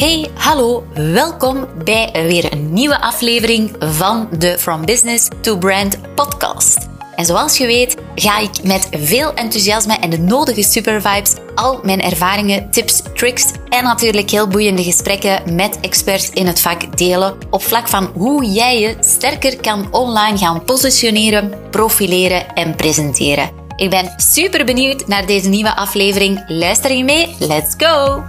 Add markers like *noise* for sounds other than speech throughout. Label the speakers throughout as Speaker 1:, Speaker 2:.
Speaker 1: Hey, hallo, welkom bij weer een nieuwe aflevering van de From Business to Brand podcast. En zoals je weet, ga ik met veel enthousiasme en de nodige supervibes al mijn ervaringen, tips, tricks en natuurlijk heel boeiende gesprekken met experts in het vak delen op vlak van hoe jij je sterker kan online gaan positioneren, profileren en presenteren. Ik ben super benieuwd naar deze nieuwe aflevering. Luister je mee? Let's go!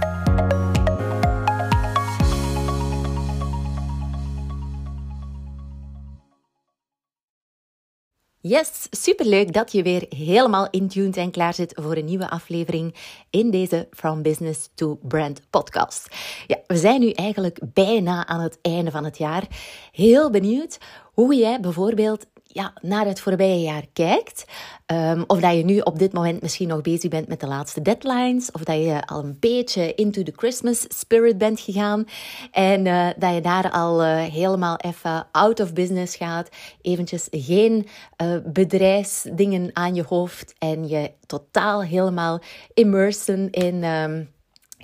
Speaker 1: Yes, superleuk dat je weer helemaal intuned en klaar zit voor een nieuwe aflevering in deze From Business to Brand podcast. Ja, we zijn nu eigenlijk bijna aan het einde van het jaar. Heel benieuwd hoe jij bijvoorbeeld ja, naar het voorbije jaar kijkt. Um, of dat je nu op dit moment misschien nog bezig bent met de laatste deadlines. Of dat je al een beetje into the Christmas spirit bent gegaan. En uh, dat je daar al uh, helemaal even out of business gaat. Eventjes geen uh, bedrijfsdingen aan je hoofd. En je totaal helemaal immersen in... Um,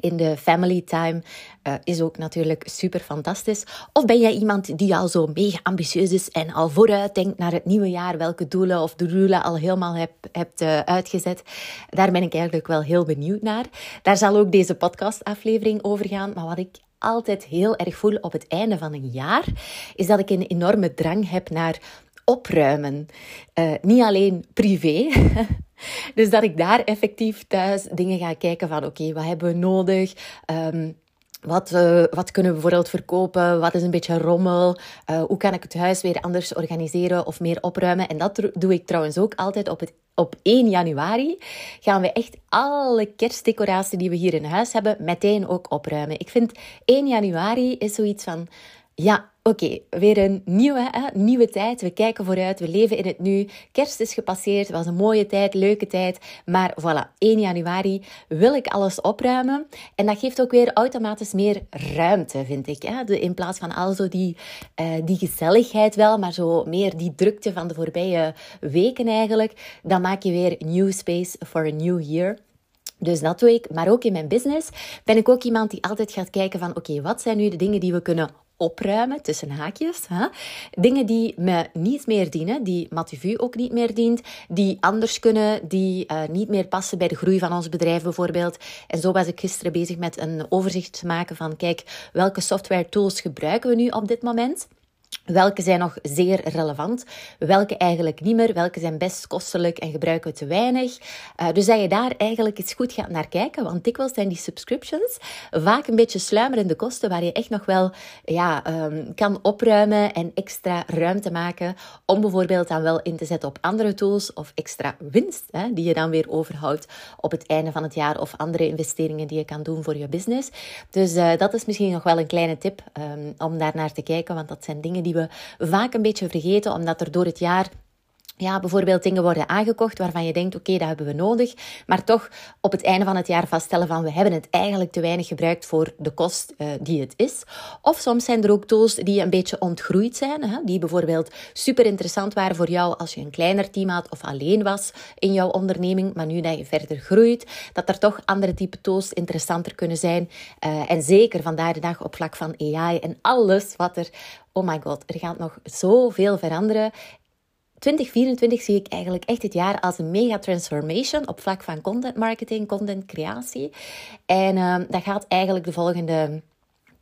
Speaker 1: in de family time uh, is ook natuurlijk super fantastisch. Of ben jij iemand die al zo mega ambitieus is en al vooruit denkt naar het nieuwe jaar, welke doelen of de doelen al helemaal heb, hebt uh, uitgezet? Daar ben ik eigenlijk wel heel benieuwd naar. Daar zal ook deze podcastaflevering over gaan. Maar wat ik altijd heel erg voel op het einde van een jaar, is dat ik een enorme drang heb naar opruimen. Uh, niet alleen privé. *laughs* *laughs* dus dat ik daar effectief thuis dingen ga kijken van oké, wat hebben we nodig? Um, wat, uh, wat kunnen we bijvoorbeeld verkopen? Wat is een beetje rommel? Uh, hoe kan ik het huis weer anders organiseren of meer opruimen? En dat doe ik trouwens ook altijd op, het, op 1 januari. Gaan we echt alle kerstdecoratie die we hier in huis hebben meteen ook opruimen. Ik vind 1 januari is zoiets van ja, oké, weer een nieuwe, hè, nieuwe tijd. We kijken vooruit, we leven in het nu. Kerst is gepasseerd, was een mooie tijd, leuke tijd. Maar voilà, 1 januari wil ik alles opruimen. En dat geeft ook weer automatisch meer ruimte, vind ik. Hè? In plaats van al zo die, uh, die gezelligheid wel, maar zo meer die drukte van de voorbije weken eigenlijk. Dan maak je weer new space for a new year. Dus dat doe ik. Maar ook in mijn business ben ik ook iemand die altijd gaat kijken van... Oké, wat zijn nu de dingen die we kunnen opruimen, tussen haakjes. Hè? Dingen die me niet meer dienen, die Mativu ook niet meer dient, die anders kunnen, die uh, niet meer passen bij de groei van ons bedrijf bijvoorbeeld. En zo was ik gisteren bezig met een overzicht te maken van, kijk, welke software tools gebruiken we nu op dit moment? Welke zijn nog zeer relevant? Welke eigenlijk niet meer? Welke zijn best kostelijk en gebruiken we te weinig? Uh, dus dat je daar eigenlijk eens goed gaat naar kijken. Want dikwijls zijn die subscriptions vaak een beetje sluimerende kosten waar je echt nog wel ja, um, kan opruimen en extra ruimte maken om bijvoorbeeld dan wel in te zetten op andere tools of extra winst hè, die je dan weer overhoudt op het einde van het jaar of andere investeringen die je kan doen voor je business. Dus uh, dat is misschien nog wel een kleine tip um, om daar naar te kijken, want dat zijn dingen die we vaak een beetje vergeten, omdat er door het jaar ja, bijvoorbeeld dingen worden aangekocht waarvan je denkt, oké, dat hebben we nodig. Maar toch op het einde van het jaar vaststellen van, we hebben het eigenlijk te weinig gebruikt voor de kost uh, die het is. Of soms zijn er ook tools die een beetje ontgroeid zijn. Hè, die bijvoorbeeld super interessant waren voor jou als je een kleiner team had of alleen was in jouw onderneming. Maar nu dat je verder groeit, dat er toch andere type tools interessanter kunnen zijn. Uh, en zeker vandaag de dag op vlak van AI en alles wat er oh my god, er gaat nog zoveel veranderen. 2024 zie ik eigenlijk echt het jaar als een mega transformation op vlak van content marketing, content creatie. En uh, dat gaat eigenlijk de volgende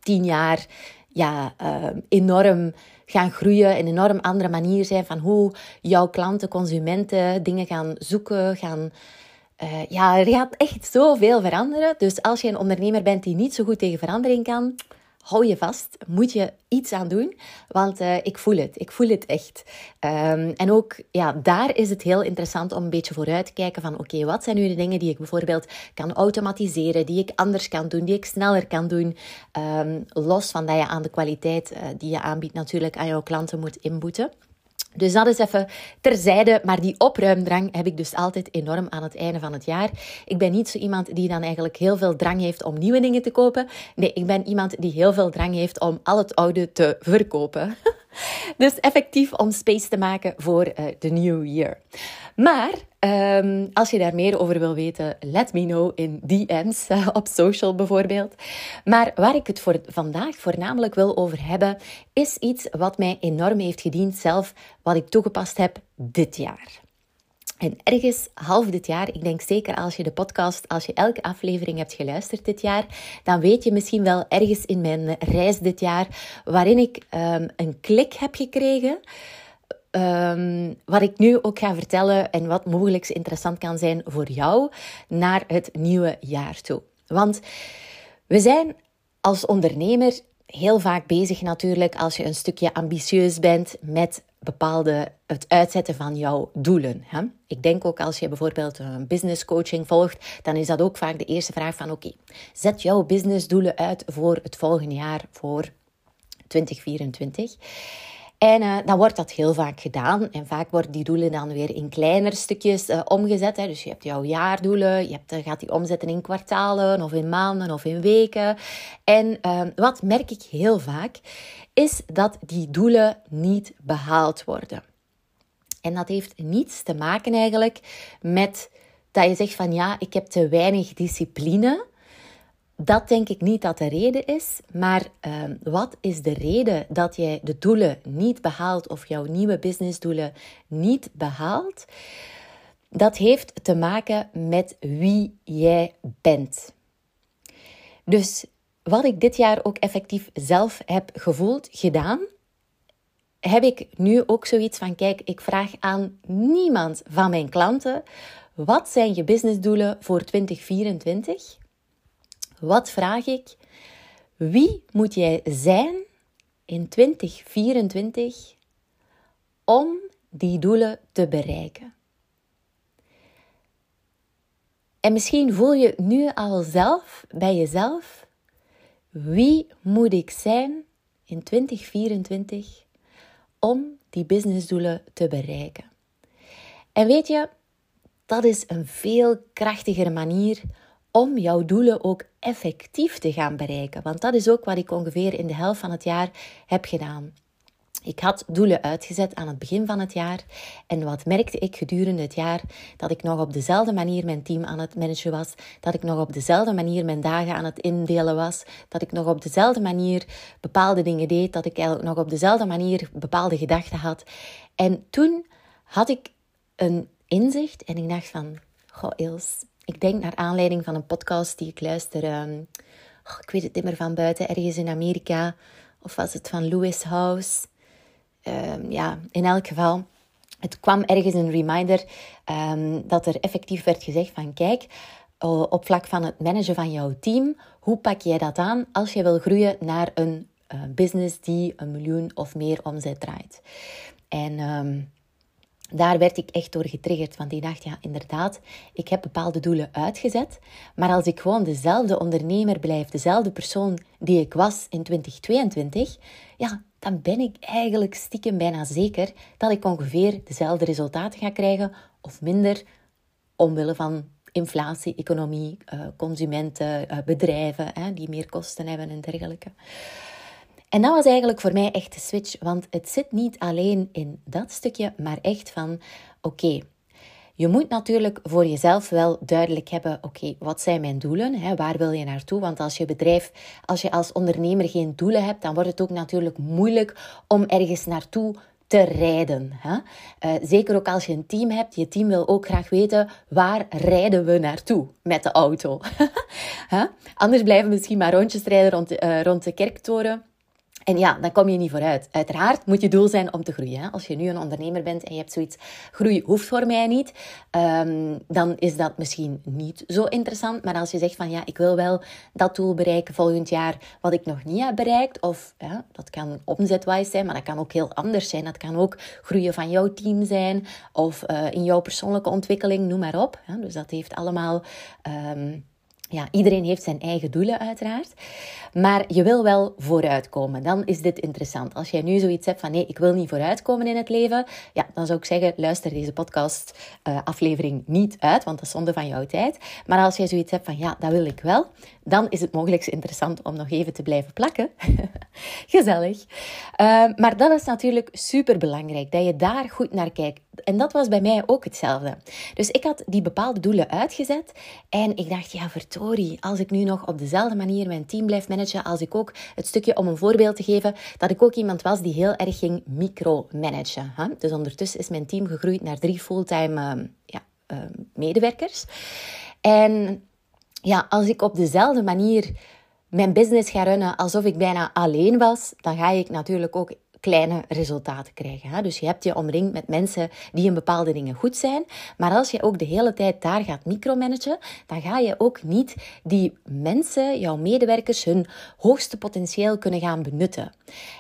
Speaker 1: tien jaar ja, uh, enorm gaan groeien. Een enorm andere manier zijn van hoe jouw klanten, consumenten dingen gaan zoeken, gaan... Uh, ja, er gaat echt zoveel veranderen. Dus als je een ondernemer bent die niet zo goed tegen verandering kan, hou je vast, moet je iets aan doen, want uh, ik voel het, ik voel het echt. Um, en ook ja, daar is het heel interessant om een beetje vooruit te kijken van oké, wat zijn nu de dingen die ik bijvoorbeeld kan automatiseren, die ik anders kan doen, die ik sneller kan doen, um, los van dat je aan de kwaliteit uh, die je aanbiedt natuurlijk aan jouw klanten moet inboeten. Dus dat is even terzijde. Maar die opruimdrang heb ik dus altijd enorm aan het einde van het jaar. Ik ben niet zo iemand die dan eigenlijk heel veel drang heeft om nieuwe dingen te kopen. Nee, ik ben iemand die heel veel drang heeft om al het oude te verkopen. *laughs* dus effectief om space te maken voor uh, de new year. Maar um, als je daar meer over wil weten, let me know in DM's uh, op social bijvoorbeeld. Maar waar ik het voor vandaag voornamelijk wil over hebben, is iets wat mij enorm heeft gediend zelf, wat ik toegepast heb dit jaar. En ergens half dit jaar, ik denk zeker als je de podcast, als je elke aflevering hebt geluisterd dit jaar, dan weet je misschien wel ergens in mijn reis dit jaar, waarin ik um, een klik heb gekregen. Um, wat ik nu ook ga vertellen en wat mogelijk interessant kan zijn voor jou naar het nieuwe jaar toe. Want we zijn als ondernemer heel vaak bezig natuurlijk als je een stukje ambitieus bent met bepaalde, het uitzetten van jouw doelen. Hè? Ik denk ook als je bijvoorbeeld een business coaching volgt, dan is dat ook vaak de eerste vraag van oké, zet jouw businessdoelen uit voor het volgende jaar, voor 2024. En uh, dan wordt dat heel vaak gedaan. En vaak worden die doelen dan weer in kleinere stukjes uh, omgezet. Hè. Dus je hebt jouw jaardoelen, je hebt, uh, gaat die omzetten in kwartalen of in maanden of in weken. En wat merk ik heel vaak, is dat die doelen niet behaald worden. En dat heeft niets te maken eigenlijk met dat je zegt van ja, ik heb te weinig discipline dat denk ik niet dat de reden is, maar ehm, wat is de reden dat jij de doelen niet behaalt of jouw nieuwe businessdoelen niet behaalt? Dat heeft te maken met wie jij bent. Dus wat ik dit jaar ook effectief zelf heb gevoeld, gedaan, heb ik nu ook zoiets van: kijk, ik vraag aan niemand van mijn klanten: wat zijn je businessdoelen voor 2024? Wat vraag ik? Wie moet jij zijn in 2024 om die doelen te bereiken? En misschien voel je nu al zelf bij jezelf: wie moet ik zijn in 2024 om die businessdoelen te bereiken? En weet je, dat is een veel krachtigere manier om jouw doelen ook effectief te gaan bereiken. Want dat is ook wat ik ongeveer in de helft van het jaar heb gedaan. Ik had doelen uitgezet aan het begin van het jaar. En wat merkte ik gedurende het jaar? Dat ik nog op dezelfde manier mijn team aan het managen was. Dat ik nog op dezelfde manier mijn dagen aan het indelen was. Dat ik nog op dezelfde manier bepaalde dingen deed. Dat ik eigenlijk nog op dezelfde manier bepaalde gedachten had. En toen had ik een inzicht en ik dacht van... Goh, Ils, ik denk naar aanleiding van een podcast die ik luister. Um, ik weet het niet meer van buiten, ergens in Amerika. Of was het van Lewis House? Um, ja, in elk geval. Het kwam ergens een reminder um, dat er effectief werd gezegd van kijk, op vlak van het managen van jouw team, hoe pak jij dat aan als je wil groeien naar een uh, business die een miljoen of meer omzet draait? En daar werd ik echt door getriggerd. Want ik dacht, ja, inderdaad, ik heb bepaalde doelen uitgezet. Maar als ik gewoon dezelfde ondernemer blijf, dezelfde persoon die ik was in 2022, ja, dan ben ik eigenlijk stiekem bijna zeker dat ik ongeveer dezelfde resultaten ga krijgen of minder, omwille van inflatie, economie, uh, consumenten, uh, bedrijven die meer kosten hebben en dergelijke. En dat was eigenlijk voor mij echt de switch, want het zit niet alleen in dat stukje, maar echt van oké. je moet natuurlijk voor jezelf wel duidelijk hebben: oké, wat zijn mijn doelen? Hè? Waar wil je naartoe? Want als je bedrijf, als je als ondernemer geen doelen hebt, dan wordt het ook natuurlijk moeilijk om ergens naartoe te rijden. Hè? Uh, zeker ook als je een team hebt. Je team wil ook graag weten waar rijden we naartoe met de auto. *laughs* Anders blijven we misschien maar rondjes rijden rond de, uh, rond de kerktoren. En ja, dan kom je niet vooruit. Uiteraard moet je doel zijn om te groeien. Hè? Als je nu een ondernemer bent en je hebt zoiets, groei hoeft voor mij niet, um, dan is dat misschien niet zo interessant. Maar als je zegt van ja, ik wil wel dat doel bereiken volgend jaar, wat ik nog niet heb bereikt, of dat kan omzetwise zijn, maar dat kan ook heel anders zijn. Dat kan ook groeien van jouw team zijn, of uh, in jouw persoonlijke ontwikkeling, noem maar op. Hè? Dus dat heeft allemaal. Um, ja, iedereen heeft zijn eigen doelen uiteraard. Maar je wil wel vooruitkomen. Dan is dit interessant. Als jij nu zoiets hebt van nee, ik wil niet vooruitkomen in het leven. Ja, dan zou ik zeggen, luister deze podcast uh, aflevering niet uit. Want dat is zonde van jouw tijd. Maar als jij zoiets hebt van ja, dat wil ik wel. Dan is het mogelijk interessant om nog even te blijven plakken. *laughs* Gezellig. Uh, maar dat is natuurlijk super belangrijk. Dat je daar goed naar kijkt. En dat was bij mij ook hetzelfde. Dus ik had die bepaalde doelen uitgezet en ik dacht, ja, vertori, als ik nu nog op dezelfde manier mijn team blijf managen, als ik ook het stukje om een voorbeeld te geven, dat ik ook iemand was die heel erg ging micromanagen. Hè? Dus ondertussen is mijn team gegroeid naar drie fulltime uh, ja, uh, medewerkers. En ja, als ik op dezelfde manier mijn business ga runnen alsof ik bijna alleen was, dan ga ik natuurlijk ook kleine resultaten krijgen. Hè? Dus je hebt je omringd met mensen die in bepaalde dingen goed zijn. Maar als je ook de hele tijd daar gaat micromanagen, dan ga je ook niet die mensen, jouw medewerkers, hun hoogste potentieel kunnen gaan benutten.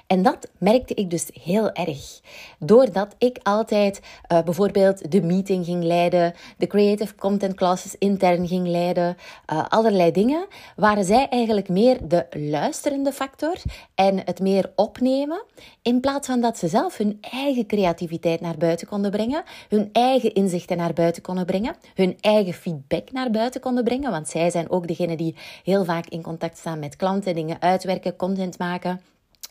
Speaker 1: En dat merkte ik dus heel erg. Doordat ik altijd uh, bijvoorbeeld de meeting ging leiden, de creative content classes intern ging leiden, uh, allerlei dingen, waren zij eigenlijk meer de luisterende factor en het meer opnemen. In plaats van dat ze zelf hun eigen creativiteit naar buiten konden brengen, hun eigen inzichten naar buiten konden brengen, hun eigen feedback naar buiten konden brengen. Want zij zijn ook degene die heel vaak in contact staan met klanten, dingen uitwerken, content maken.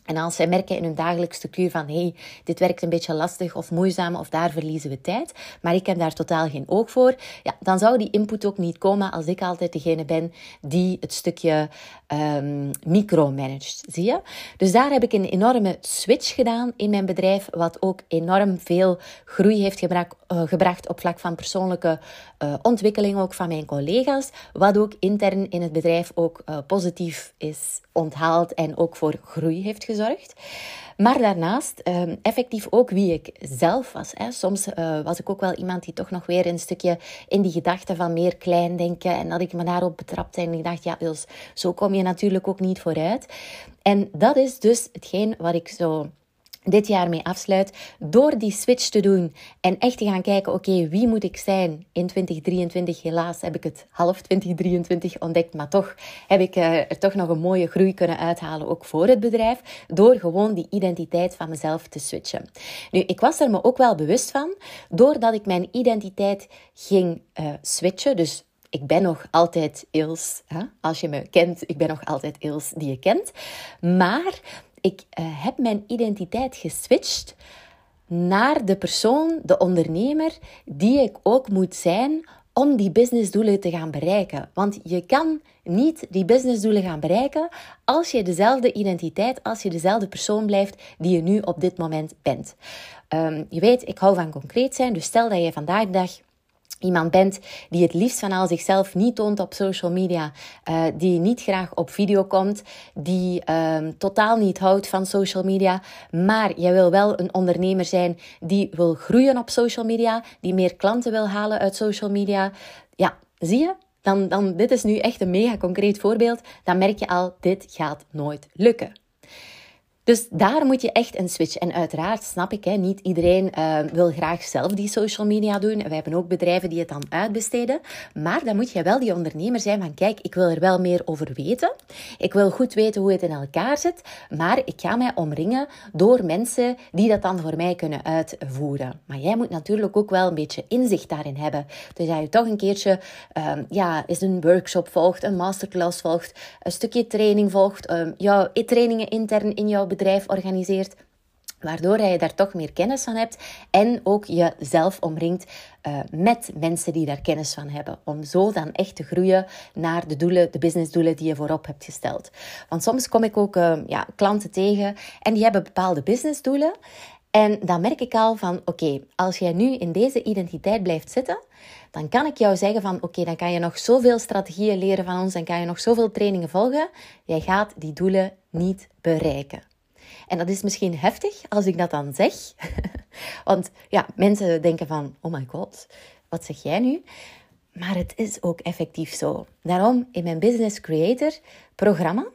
Speaker 1: En als zij merken in hun dagelijkse structuur van hey, dit werkt een beetje lastig of moeizaam of daar verliezen we tijd, maar ik heb daar totaal geen oog voor, ja, dan zou die input ook niet komen als ik altijd degene ben die het stukje um, micromanagt. Zie je? Dus daar heb ik een enorme switch gedaan in mijn bedrijf, wat ook enorm veel groei heeft gebracht, uh, gebracht op vlak van persoonlijke uh, ontwikkeling ook van mijn collega's, wat ook intern in het bedrijf ook uh, positief is onthaald en ook voor groei heeft gezorgd. Maar daarnaast um, effectief ook wie ik zelf was. Soms uh, was ik ook wel iemand die toch nog weer een stukje in die gedachte van meer klein denken en dat ik me daarop betrapte en ik dacht, ja zo kom je natuurlijk ook niet vooruit. En dat is dus hetgeen wat ik zo dit jaar mee afsluit. Door die switch te doen en echt te gaan kijken, oké, wie moet ik zijn in 2023? Helaas heb ik het half 2023 ontdekt, maar toch heb ik uh, er toch nog een mooie groei kunnen uithalen, ook voor het bedrijf, door gewoon die identiteit van mezelf te switchen. Nu, ik was er me ook wel bewust van, doordat ik mijn identiteit ging uh, switchen, dus ik ben nog altijd Ils. Hè? Als je me kent, ik ben nog altijd Ils die je kent. Maar ik uh, heb mijn identiteit geswitcht naar de persoon, de ondernemer, die ik ook moet zijn om die businessdoelen te gaan bereiken. Want je kan niet die businessdoelen gaan bereiken als je dezelfde identiteit, als je dezelfde persoon blijft die je nu op dit moment bent. Um, je weet, ik hou van concreet zijn, dus stel dat je vandaag de dag iemand bent die het liefst van al zichzelf niet toont op social media, uh, die niet graag op video komt, die uh, totaal niet houdt van social media, maar jij wil wel een ondernemer zijn die wil groeien op social media, die meer klanten wil halen uit social media. Ja, zie je? Dan, dan, dit is nu echt een mega concreet voorbeeld. Dan merk je al, dit gaat nooit lukken. Dus daar moet je echt een switch. En uiteraard snap ik, hè, niet iedereen uh, wil graag zelf die social media doen. Wij hebben ook bedrijven die het dan uitbesteden. Maar dan moet je wel die ondernemer zijn van, kijk, ik wil er wel meer over weten. Ik wil goed weten hoe het in elkaar zit. Maar ik ga mij omringen door mensen die dat dan voor mij kunnen uitvoeren. Maar jij moet natuurlijk ook wel een beetje inzicht daarin hebben. Dus als je toch een keertje, uh, ja, is een workshop volgt, een masterclass volgt, een stukje training volgt, uh, jouw trainingen intern in jouw bedrijf bedrijf organiseert. Waardoor je daar toch meer kennis van hebt en ook jezelf omringt uh, met mensen die daar kennis van hebben. Om zo dan echt te groeien naar de doelen, de businessdoelen die je voorop hebt gesteld. Want soms kom ik ook uh, ja, klanten tegen en die hebben bepaalde businessdoelen. En dan merk ik al van, oké, als jij nu in deze identiteit blijft zitten, dan kan ik jou zeggen van, oké, dan kan je nog zoveel strategieën leren van ons, dan kan je nog zoveel trainingen volgen. Jij gaat die doelen niet bereiken. En dat is misschien heftig als ik dat dan zeg. *laughs* Want ja, mensen denken van, oh my god, wat zeg jij nu? Maar het is ook effectief zo. Daarom in mijn Business Creator programma,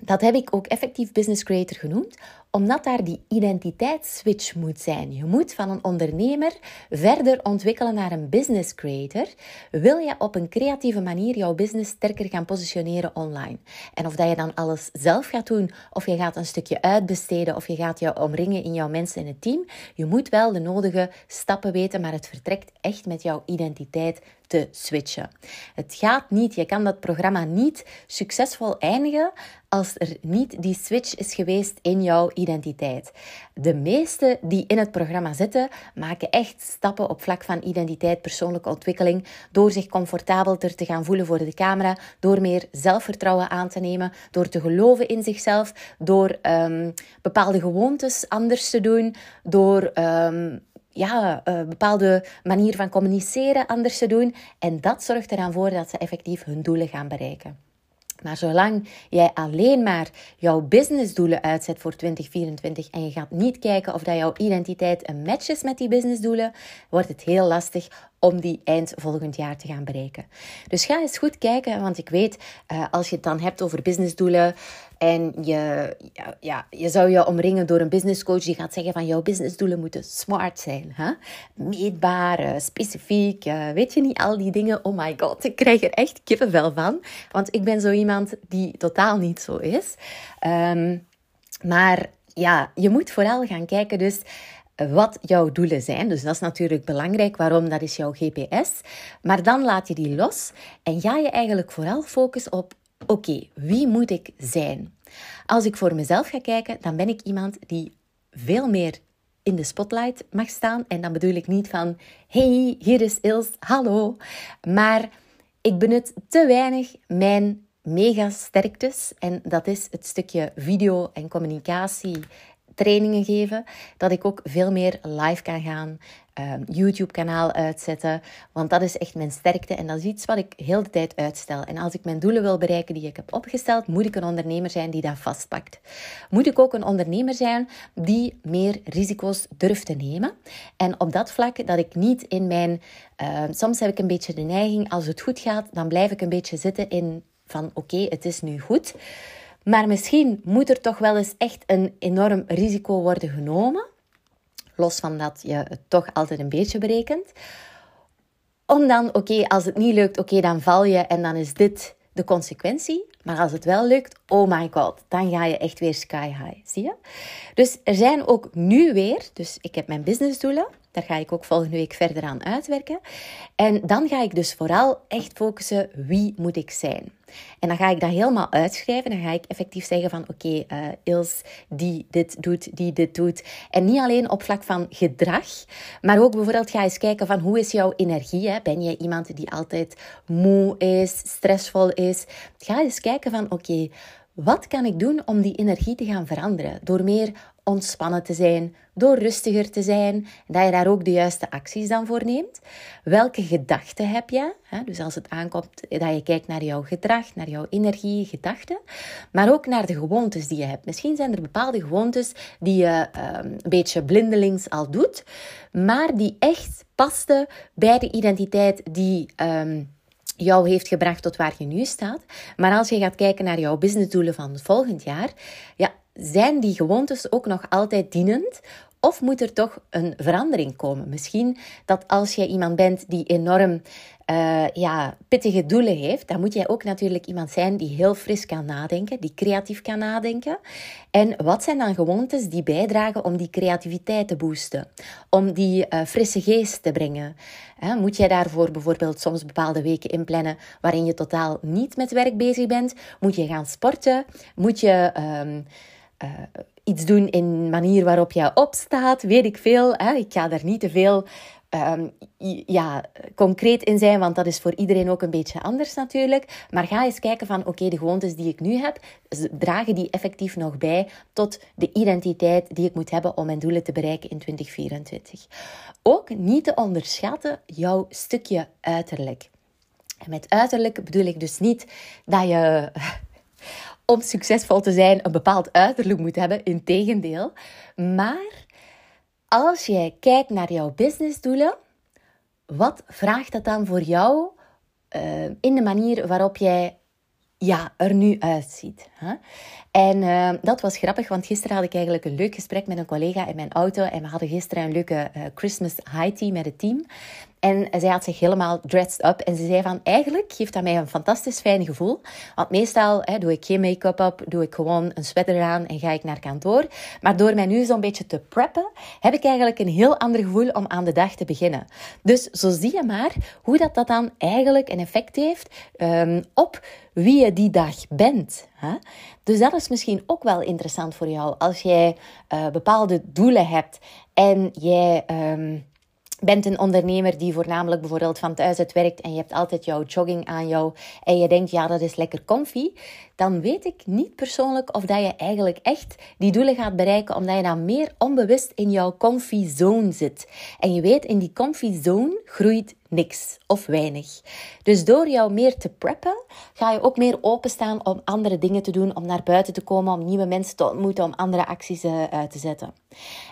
Speaker 1: dat heb ik ook effectief Business Creator genoemd, omdat daar die identiteitsswitch moet zijn. Je moet van een ondernemer verder ontwikkelen naar een business creator. Wil je op een creatieve manier jouw business sterker gaan positioneren online? En of dat je dan alles zelf gaat doen, of je gaat een stukje uitbesteden, of je gaat je omringen in jouw mensen in het team, je moet wel de nodige stappen weten, maar het vertrekt echt met jouw identiteit te switchen. Het gaat niet, je kan dat programma niet succesvol eindigen als er niet die switch is geweest in jouw identiteit. De meesten die in het programma zitten, maken echt stappen op vlak van identiteit, persoonlijke ontwikkeling, door zich comfortabelder te gaan voelen voor de camera, door meer zelfvertrouwen aan te nemen, door te geloven in zichzelf, door um, bepaalde gewoontes anders te doen, door um, ja, een bepaalde manier van communiceren anders te doen. En dat zorgt eraan voor dat ze effectief hun doelen gaan bereiken. Maar zolang jij alleen maar jouw businessdoelen uitzet voor 2024 en je gaat niet kijken of dat jouw identiteit een match is met die businessdoelen, wordt het heel lastig om die eind volgend jaar te gaan bereiken. Dus ga eens goed kijken, want ik weet, uh, als je het dan hebt over businessdoelen en je, ja, je zou je omringen door een businesscoach die gaat zeggen van jouw businessdoelen moeten smart zijn. Hè? Meetbaar, specifiek, uh, weet je niet, al die dingen. Oh my god, ik krijg er echt kippenvel van. Want ik ben zo iemand die totaal niet zo is. Um, maar ja, je moet vooral gaan kijken dus wat jouw doelen zijn. Dus dat is natuurlijk belangrijk. Waarom? Dat is jouw GPS. Maar dan laat je die los en ga je eigenlijk vooral focussen op: oké, wie moet ik zijn? Als ik voor mezelf ga kijken, dan ben ik iemand die veel meer in de spotlight mag staan. En dan bedoel ik niet van: hey, hier is Ils, hallo. Maar ik benut te weinig mijn mega sterktes. En dat is het stukje video en communicatie trainingen geven, dat ik ook veel meer live kan gaan, um, YouTube-kanaal uitzetten. Want dat is echt mijn sterkte en dat is iets wat ik heel de tijd uitstel. En als ik mijn doelen wil bereiken die ik heb opgesteld, moet ik een ondernemer zijn die dat vastpakt. Moet ik ook een ondernemer zijn die meer risico's durft te nemen. En op dat vlak dat ik niet in mijn... Uh, soms heb ik een beetje de neiging, als het goed gaat, dan blijf ik een beetje zitten in van oké, het is nu goed. Maar misschien moet er toch wel eens echt een enorm risico worden genomen. Los van dat je het toch altijd een beetje berekent. Om dan, oké, als het niet lukt, oké, dan val je en dan is dit de consequentie. Maar als het wel lukt, oh my god, dan ga je echt weer sky high. Zie je? Dus er zijn ook nu weer, dus ik heb mijn businessdoelen. Daar ga ik ook volgende week verder aan uitwerken. En dan ga ik dus vooral echt focussen, wie moet ik zijn? En dan ga ik dat helemaal uitschrijven. Dan ga ik effectief zeggen van, oké, okay, eh, die dit doet, die dit doet. En niet alleen op vlak van gedrag, maar ook bijvoorbeeld ga eens kijken van, hoe is jouw energie? Hè? Ben je iemand die altijd moe is, stressvol is? Ga eens kijken van, oké, wat kan ik doen om die energie te gaan veranderen? Door meer ontspannen te zijn, door rustiger te zijn, dat je daar ook de juiste acties dan voor neemt. Welke gedachten heb je? Dus als het aankomt dat je kijkt naar jouw gedrag, naar jouw energie, gedachten, maar ook naar de gewoontes die je hebt. Misschien zijn er bepaalde gewoontes die je um, een beetje blindelings al doet, maar die echt pasten bij de identiteit die. Um, jou heeft gebracht tot waar je nu staat. Maar als je gaat kijken naar jouw businessdoelen van volgend jaar, ja, zijn die gewoontes ook nog altijd dienend? Of moet er toch een verandering komen? Misschien dat als je iemand bent die enorm uh, ja, pittige doelen heeft, dan moet jij ook natuurlijk iemand zijn die heel fris kan nadenken, die creatief kan nadenken. En wat zijn dan gewoontes die bijdragen om die creativiteit te boosten, om die uh, frisse geest te brengen? moet jij daarvoor bijvoorbeeld soms bepaalde weken inplannen waarin je totaal niet met werk bezig bent? Moet je gaan sporten? Moet je. Um, uh, iets doen in manier waarop je opstaat, weet ik veel. Hè? Ik ga daar niet te veel um, ja, concreet in zijn, want dat is voor iedereen ook een beetje anders natuurlijk. Maar ga eens kijken van, oké, de gewoontes die ik nu heb, dragen die effectief nog bij tot de identiteit die ik moet hebben om mijn doelen te bereiken in 2024. Ook niet te onderschatten jouw stukje uiterlijk. En met uiterlijk bedoel ik dus niet dat je om succesvol te zijn een bepaald uiterlijk moet hebben. Integendeel. Maar als jij kijkt naar jouw businessdoelen, wat vraagt dat dan voor jou uh, in de manier waarop jij ja, er nu uitziet? Hè? En uh, dat was grappig, want gisteren had ik eigenlijk een leuk gesprek met een collega in mijn auto. En we hadden gisteren een leuke uh, Christmas high tea met het team. En zij had zich helemaal dressed up. En ze zei van, eigenlijk geeft dat mij een fantastisch fijn gevoel. Want meestal hè, doe ik geen make-up op, doe ik gewoon een sweater aan en ga ik naar kantoor. Maar door mij nu zo'n beetje te preppen, heb ik eigenlijk een heel ander gevoel om aan de dag te beginnen. Dus zo zie je maar hoe dat, dat dan eigenlijk een effect heeft um, op wie je die dag bent. Hè? Dus dat is misschien ook wel interessant voor jou. Als jij uh, bepaalde doelen hebt en jij um, bent een ondernemer die voornamelijk bijvoorbeeld van thuis uit werkt en je hebt altijd jouw jogging aan jou en je denkt, ja, dat is lekker comfy, dan weet ik niet persoonlijk of dat je eigenlijk echt die doelen gaat bereiken, omdat je dan meer onbewust in jouw comfy zone zit. En je weet, in die comfy zone groeit niks of weinig. Dus door jou meer te preppen, ga je ook meer openstaan om andere dingen te doen, om naar buiten te komen, om nieuwe mensen te ontmoeten, om andere acties uh, uit te zetten.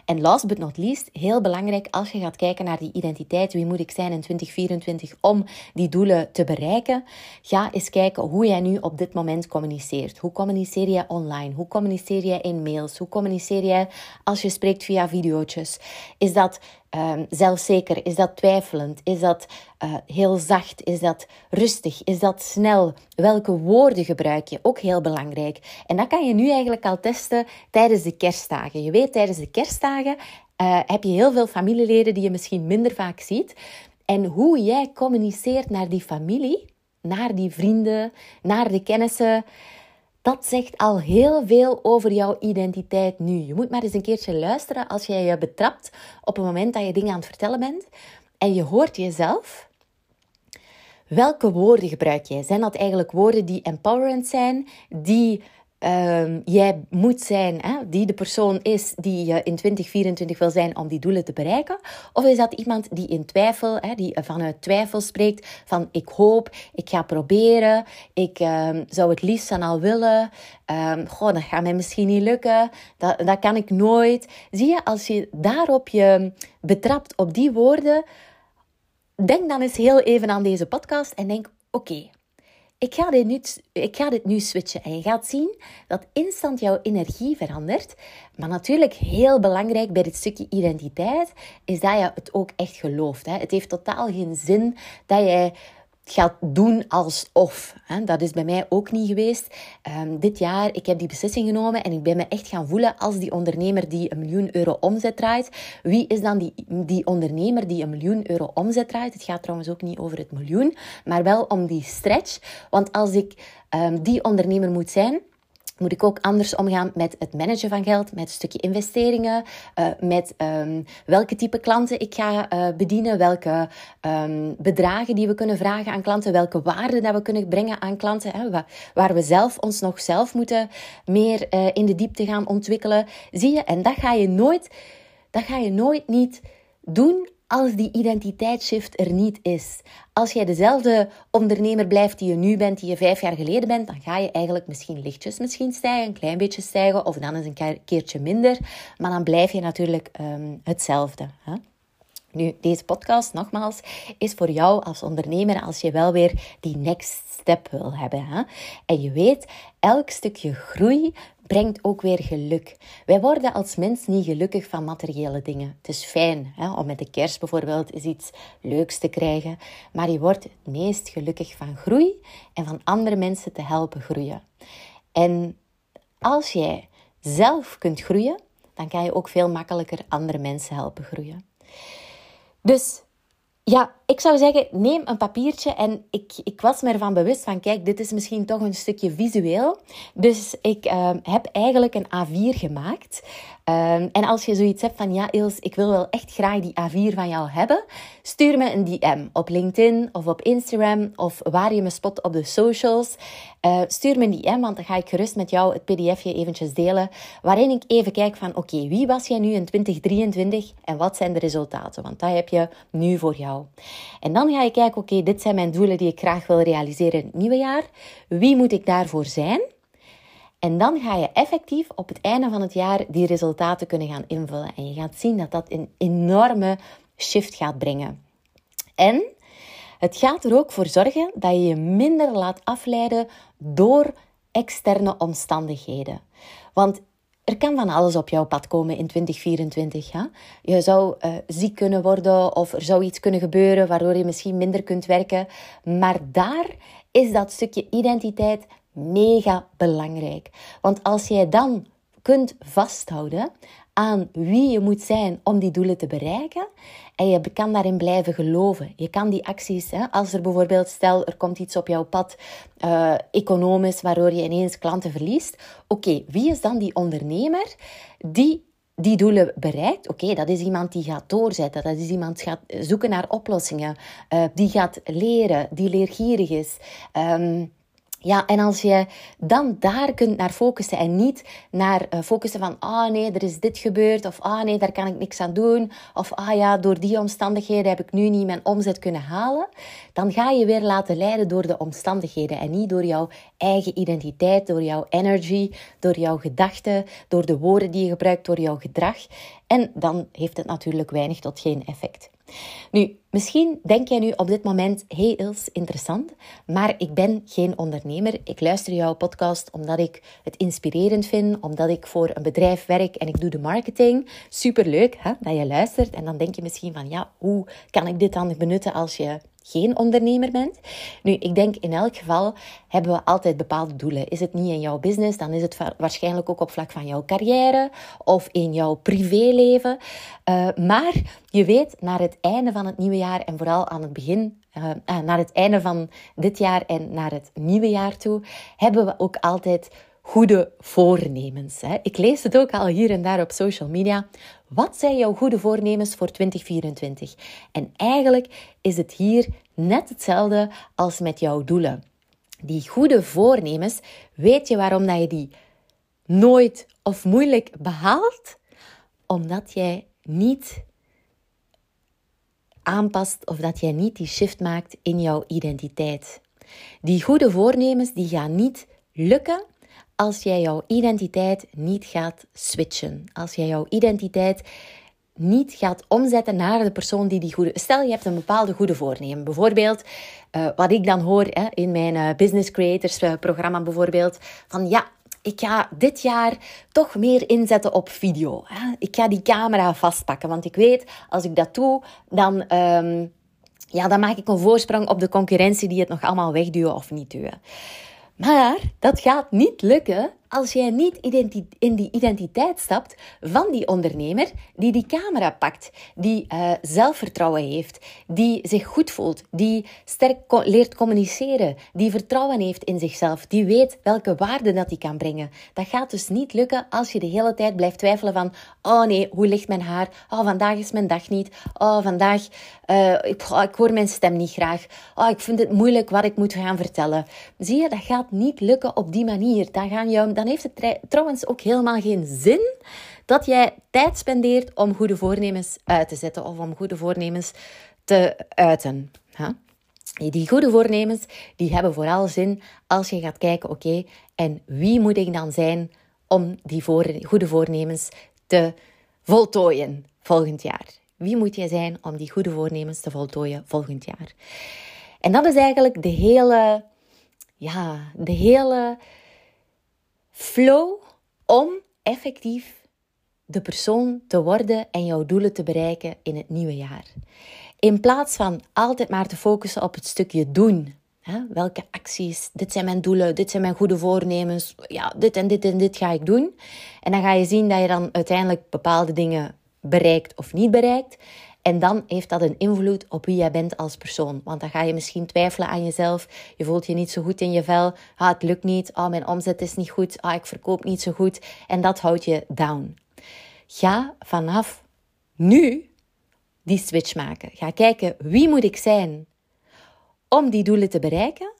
Speaker 1: En last but not least, heel belangrijk als je gaat kijken naar die identiteit, wie moet ik zijn in 2024 om die doelen te bereiken, ga eens kijken hoe jij nu op dit moment communiceert. Hoe communiceer je online? Hoe communiceer je in mails? Hoe communiceer je als je spreekt via video's? Is dat um, zelfzeker? Is dat twijfelend? Is dat uh, heel zacht? Is dat rustig? Is dat snel? Welke woorden gebruik je? Ook heel belangrijk. En dat kan je nu eigenlijk al testen tijdens de kerstdagen. Je weet, tijdens de kerstdagen uh, heb je heel veel familieleden die je misschien minder vaak ziet. En hoe jij communiceert naar die familie, naar die vrienden, naar de kennissen dat zegt al heel veel over jouw identiteit nu. Je moet maar eens een keertje luisteren als jij je betrapt op het moment dat je dingen aan het vertellen bent en je hoort jezelf. Welke woorden gebruik jij? Zijn dat eigenlijk woorden die empowerend zijn, die Um, jij moet zijn, hè, die de persoon is die je in 2024 wil zijn om die doelen te bereiken? Of is dat iemand die in twijfel, hè, die vanuit twijfel spreekt van ik hoop, ik ga proberen, ik um, zou het liefst dan al willen, um, goh, dat gaat mij misschien niet lukken, dat, dat kan ik nooit. Zie je, als je daarop je betrapt op die woorden, denk dan eens heel even aan deze podcast en denk oké. Ik ga, dit nu, ik ga dit nu switchen en je gaat zien dat instant jouw energie verandert. Maar natuurlijk heel belangrijk bij dit stukje identiteit is dat je het ook echt gelooft. Hè? Het heeft totaal geen zin dat jij gaat doen alsof. Dat is bij mij ook niet geweest. Um, dit jaar, ik heb die beslissing genomen en ik ben me echt gaan voelen als die ondernemer die een miljoen euro omzet draait. Wie is dan die, die ondernemer die een miljoen euro omzet draait? Het gaat trouwens ook niet over het miljoen, maar wel om die stretch. Want als ik um, die ondernemer moet zijn, moet ik ook anders omgaan met het managen van geld, met een stukje investeringen, uh, met um, welke type klanten ik ga uh, bedienen, welke um, bedragen die we kunnen vragen aan klanten, welke waarden dat we kunnen brengen aan klanten, hè, waar, we zelf ons nog zelf moeten meer uh, in de diepte gaan ontwikkelen. Zie je? En dat ga je nooit, dat ga je nooit niet doen als die identiteitsshift er niet is. Als jij dezelfde ondernemer blijft die je nu bent, die je vijf jaar geleden bent, dan ga je eigenlijk misschien lichtjes misschien stijgen, een klein beetje stijgen, of dan eens een keertje minder. Maar dan blijf je natuurlijk um, hetzelfde. Hè? Nu, deze podcast, nogmaals, is voor jou als ondernemer als je wel weer die next step wil hebben. Hè? En je weet, elk stukje groei brengt ook weer geluk. Wij worden als mens niet gelukkig van materiële dingen. Het is fijn hè, om met de kerst bijvoorbeeld eens iets leuks te krijgen, maar je wordt het meest gelukkig van groei en van andere mensen te helpen groeien. En als jij zelf kunt groeien, dan kan je ook veel makkelijker andere mensen helpen groeien. Dus ja, ik zou zeggen, neem een papiertje en ik, ik was me ervan bewust van, kijk, dit is misschien toch een stukje visueel. Dus ik uh, heb eigenlijk een A4 gemaakt. Um, en als je zoiets hebt van, ja Ils, ik wil wel echt graag die A4 van jou hebben, stuur me een DM op LinkedIn of op Instagram of waar je me spot op de socials. Uh, stuur me een DM, want dan ga ik gerust met jou het pdfje eventjes delen, waarin ik even kijk van, oké, wie was jij nu in 2023 en wat zijn de resultaten? Want dat heb je nu voor jou. En dan ga je kijken, oké, dit zijn mijn doelen die ik graag wil realiseren in het nieuwe jaar. Wie moet ik daarvoor zijn? En dan ga je effectief op het einde van het jaar die resultaten kunnen gaan invullen. En je gaat zien dat dat een enorme shift gaat brengen. En het gaat er ook voor zorgen dat je je minder laat afleiden door externe omstandigheden. Want er kan van alles op jouw pad komen in 2024. Ja? Je zou uh, ziek kunnen worden of er zou iets kunnen gebeuren waardoor je misschien minder kunt werken. Maar daar is dat stukje identiteit mega belangrijk. Want als jij dan kunt vasthouden aan wie je moet zijn om die doelen te bereiken. En je kan daarin blijven geloven. Je kan die acties, hè, als er bijvoorbeeld, stel er komt iets op jouw pad, uh, economisch, waardoor je ineens klanten verliest. Oké, wie is dan die ondernemer die die doelen bereikt? Oké, dat is iemand die gaat doorzetten. Dat is iemand die gaat zoeken naar oplossingen. Uh, die gaat leren, die leergierig is. Um, ja, en als je dan daar kunt naar focussen en niet naar uh, focussen van, ah nee, er is dit gebeurd, of ah nee, daar kan ik niks aan doen, of ah ja, door die omstandigheden heb ik nu niet mijn omzet kunnen halen, dan ga je weer laten leiden door de omstandigheden en niet door jouw eigen identiteit, door jouw energy, door jouw gedachten, door de woorden die je gebruikt, door jouw gedrag. En dan heeft het natuurlijk weinig tot geen effect. Nu, misschien denk jij nu op dit moment, hey Ils, interessant, maar ik ben geen ondernemer. Ik luister jouw podcast omdat ik het inspirerend vind, omdat ik voor een bedrijf werk en ik doe de marketing. Superleuk hè, dat je luistert. En dan denk je misschien van, ja, hoe kan ik dit dan benutten als je geen ondernemer bent. Nu, ik denk in elk geval hebben we altijd bepaalde doelen. Is het niet in jouw business, dan is het waarschijnlijk ook op vlak van jouw carrière of in jouw privéleven. Uh, maar je weet, naar het einde van het nieuwe jaar en vooral aan het begin, uh, uh, naar het einde van dit jaar en naar het nieuwe jaar toe, hebben we ook altijd goede voornemens. Hè? Ik lees het ook al hier en daar op social media. Wat zijn jouw goede voornemens voor 2024? En eigenlijk is het hier net hetzelfde als met jouw doelen. Die goede voornemens, weet je waarom dat je die nooit of moeilijk behaalt? Omdat jij niet aanpast of dat jij niet die shift maakt in jouw identiteit. Die goede voornemens die gaan niet lukken als jij jouw identiteit niet gaat switchen. Als jij jouw identiteit niet gaat omzetten naar de persoon die die goede... Stel, je hebt een bepaalde goede voornemen. Bijvoorbeeld, uh, wat ik dan hoor hè, in mijn uh, Business Creators uh, programma bijvoorbeeld. Van ja, ik ga dit jaar toch meer inzetten op video. Hè. Ik ga die camera vastpakken. Want ik weet, als ik dat doe, dan... Um, ja, dan maak ik een voorsprong op de concurrentie die het nog allemaal wegduwen of niet duwen. Maar dat gaat niet lukken als jij niet in die identiteit stapt van die ondernemer die die camera pakt, die uh, zelfvertrouwen heeft, die zich goed voelt, die sterk leert communiceren, die vertrouwen heeft in zichzelf, die weet welke waarde dat hij kan brengen. Dat gaat dus niet lukken als je de hele tijd blijft twijfelen van, oh nee, hoe ligt mijn haar? Oh, vandaag is mijn dag niet. Oh, vandaag, uh, ik, oh, ik hoor mijn stem niet graag. Oh, ik vind het moeilijk wat ik moet gaan vertellen. Zie je, dat gaat niet lukken op die manier. Dan gaan jou dan heeft het trouwens ook helemaal geen zin dat jij tijd spendeert om goede voornemens uit te zetten of om goede voornemens te uiten. Die goede voornemens die hebben vooral zin als je gaat kijken, oké, en wie moet ik dan zijn om die goede voornemens te voltooien volgend jaar? Wie moet je zijn om die goede voornemens te voltooien volgend jaar? En dat is eigenlijk de hele, ja, de hele flow om effectief de persoon te worden en jouw doelen te bereiken in het nieuwe jaar. In plaats van altijd maar te focussen op het stukje doen. Hè? Welke acties, dit zijn mijn doelen, dit zijn mijn goede voornemens, ja, dit en dit en dit ga ik doen. En dan ga je zien dat je dan uiteindelijk bepaalde dingen bereikt of niet bereikt. En dan heeft dat een invloed op wie jij bent als persoon. Want dan ga je misschien twijfelen aan jezelf. Je voelt je niet zo goed in je vel. Ah, het lukt niet. Ah, mijn omzet is niet goed. Ah, ik verkoop niet zo goed. En dat houdt je down. Ga vanaf nu die switch maken. Ga kijken wie moet ik zijn om die doelen te bereiken.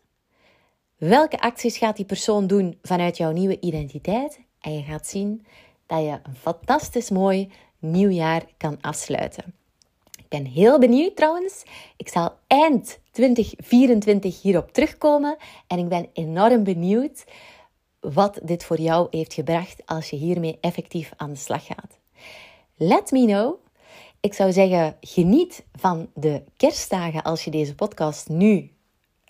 Speaker 1: Welke acties gaat die persoon doen vanuit jouw nieuwe identiteit? En je gaat zien dat je een fantastisch mooi nieuwjaar kan afsluiten. Ik ben heel benieuwd trouwens. Ik zal eind 2024 hierop terugkomen. En ik ben enorm benieuwd wat dit voor jou heeft gebracht als je hiermee effectief aan de slag gaat. Let me know. Ik zou zeggen, geniet van de kerstdagen als je deze podcast nu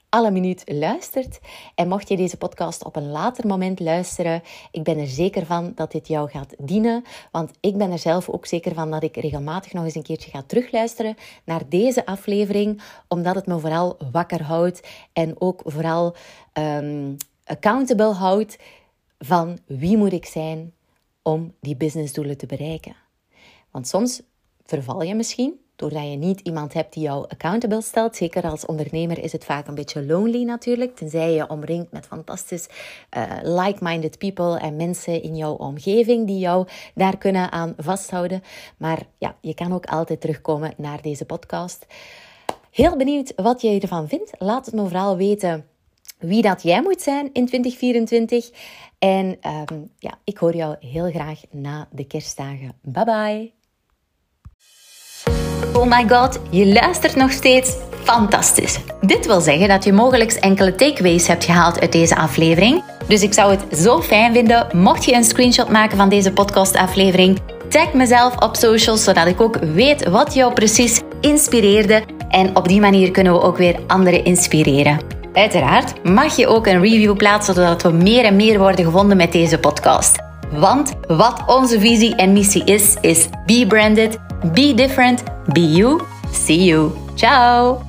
Speaker 1: alle minuut luistert. En mocht je deze podcast op een later moment luisteren, ik ben er zeker van dat dit jou gaat dienen. Want ik ben er zelf ook zeker van dat ik regelmatig nog eens een keertje ga terugluisteren naar deze aflevering, omdat het me vooral wakker houdt en ook vooral um, accountable houdt van wie moet ik zijn om die businessdoelen te bereiken. Want soms verval je misschien doordat je niet iemand hebt die jou accountable stelt. Zeker als ondernemer is het vaak een beetje lonely natuurlijk, tenzij je omringt met fantastisch uh, like-minded people en mensen in jouw omgeving die jou daar kunnen aan vasthouden. Maar ja, je kan ook altijd terugkomen naar deze podcast. Heel benieuwd wat je ervan vindt. Laat het me vooral weten wie dat jij moet zijn in 2024. En um, ja, ik hoor jou heel graag na de kerstdagen. Bye bye. Oh my god, je luistert nog steeds. Fantastisch. Dit wil zeggen dat je mogelijk enkele takeaways hebt gehaald uit deze aflevering. Dus ik zou het zo fijn vinden mocht je een screenshot maken van deze podcastaflevering. Tag mezelf op socials zodat ik ook weet wat jou precies inspireerde. En op die manier kunnen we ook weer anderen inspireren. Uiteraard mag je ook een review plaatsen zodat we meer en meer worden gevonden met deze podcast. Want wat onze visie en missie is, is be branded, be different, be you. See you. Ciao!